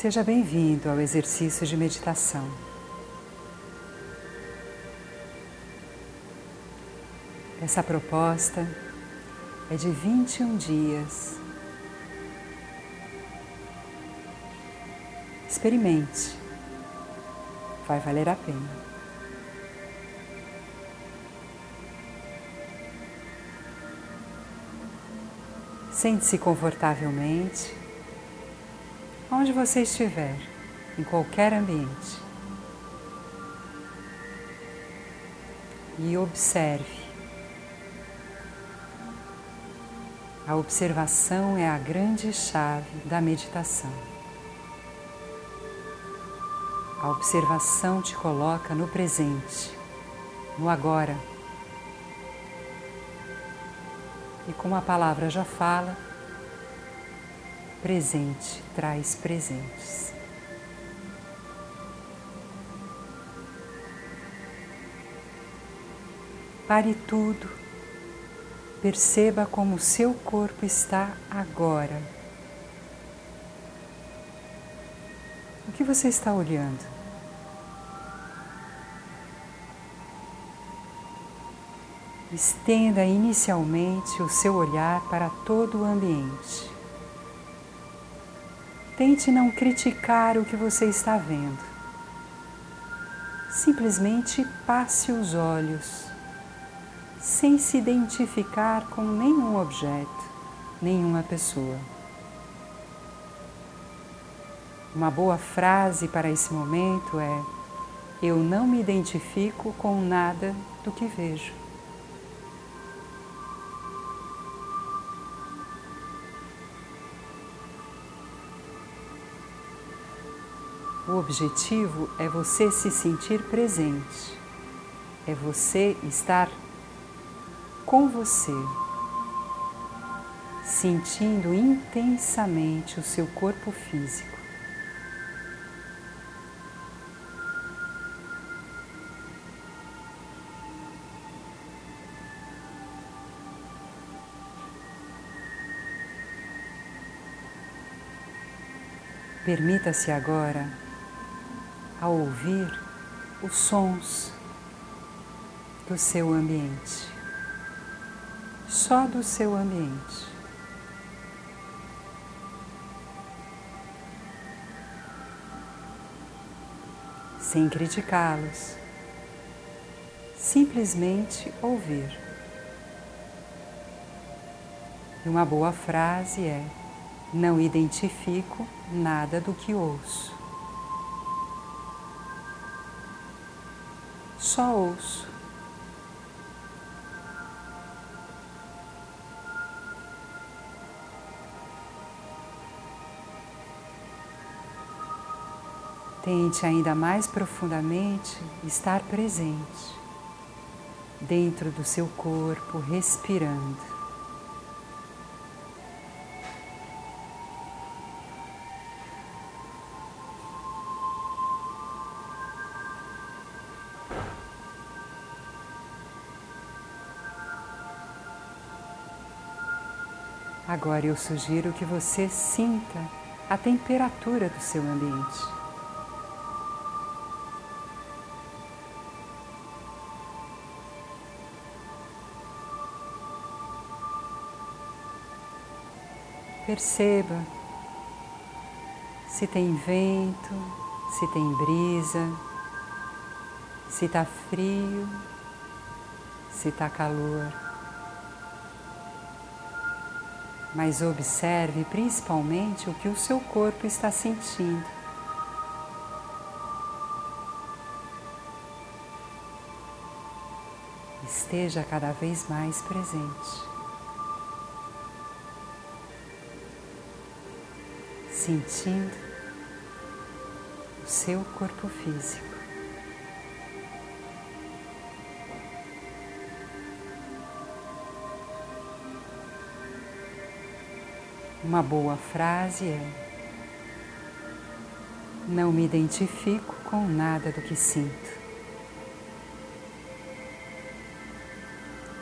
Seja bem-vindo ao exercício de meditação. Essa proposta é de 21 dias. Experimente, vai valer a pena. Sente-se confortavelmente onde você estiver, em qualquer ambiente. E observe. A observação é a grande chave da meditação. A observação te coloca no presente, no agora. E como a palavra já fala, presente traz presentes. Pare tudo, perceba como seu corpo está agora. O que você está olhando? Estenda inicialmente o seu olhar para todo o ambiente. Tente não criticar o que você está vendo. Simplesmente passe os olhos, sem se identificar com nenhum objeto, nenhuma pessoa. Uma boa frase para esse momento é: Eu não me identifico com nada do que vejo. O objetivo é você se sentir presente, é você estar com você, sentindo intensamente o seu corpo físico. Permita-se agora a ouvir os sons do seu ambiente, só do seu ambiente. Sem criticá-los, simplesmente ouvir. E uma boa frase é: Não identifico nada do que ouço. Só ouço. Tente ainda mais profundamente estar presente dentro do seu corpo, respirando. Agora eu sugiro que você sinta a temperatura do seu ambiente. Perceba se tem vento, se tem brisa, se está frio, se está calor mas observe principalmente o que o seu corpo está sentindo. Esteja cada vez mais presente. Sentindo o seu corpo físico. Uma boa frase é: Não me identifico com nada do que sinto.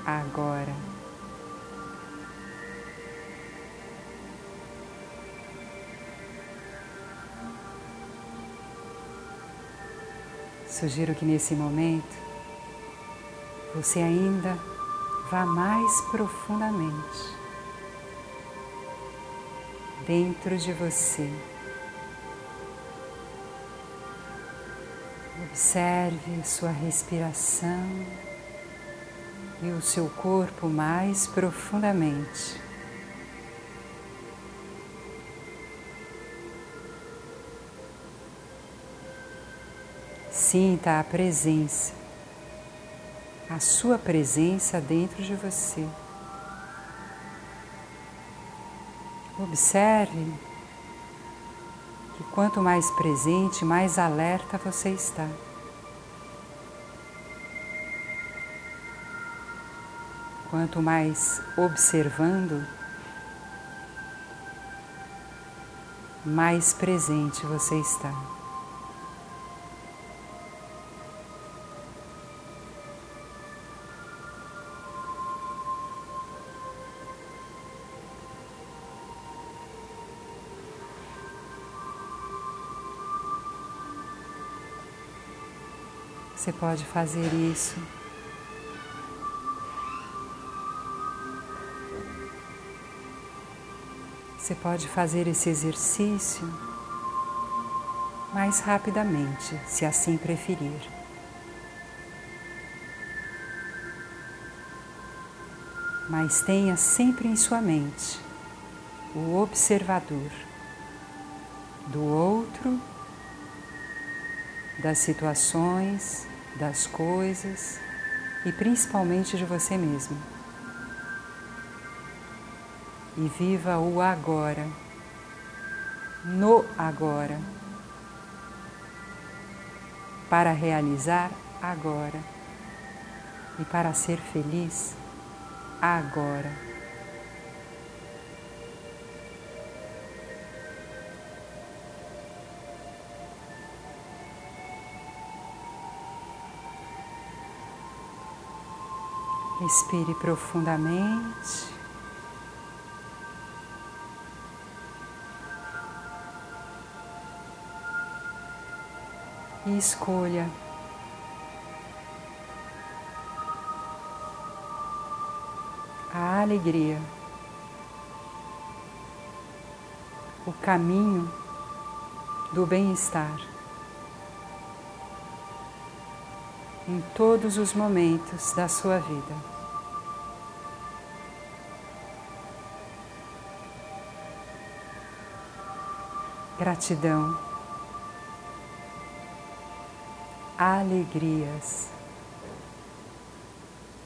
Agora. Sugiro que nesse momento você ainda vá mais profundamente dentro de você. Observe sua respiração e o seu corpo mais profundamente. Sinta a presença, a sua presença dentro de você. Observe que quanto mais presente, mais alerta você está. Quanto mais observando, mais presente você está. Você pode fazer isso Você pode fazer esse exercício mais rapidamente, se assim preferir. Mas tenha sempre em sua mente o observador do outro, das situações, das coisas e principalmente de você mesmo e viva o agora, no agora, para realizar agora e para ser feliz agora. Respire profundamente. e escolha. A alegria, o caminho do bem-estar em todos os momentos da sua vida. Gratidão alegrias.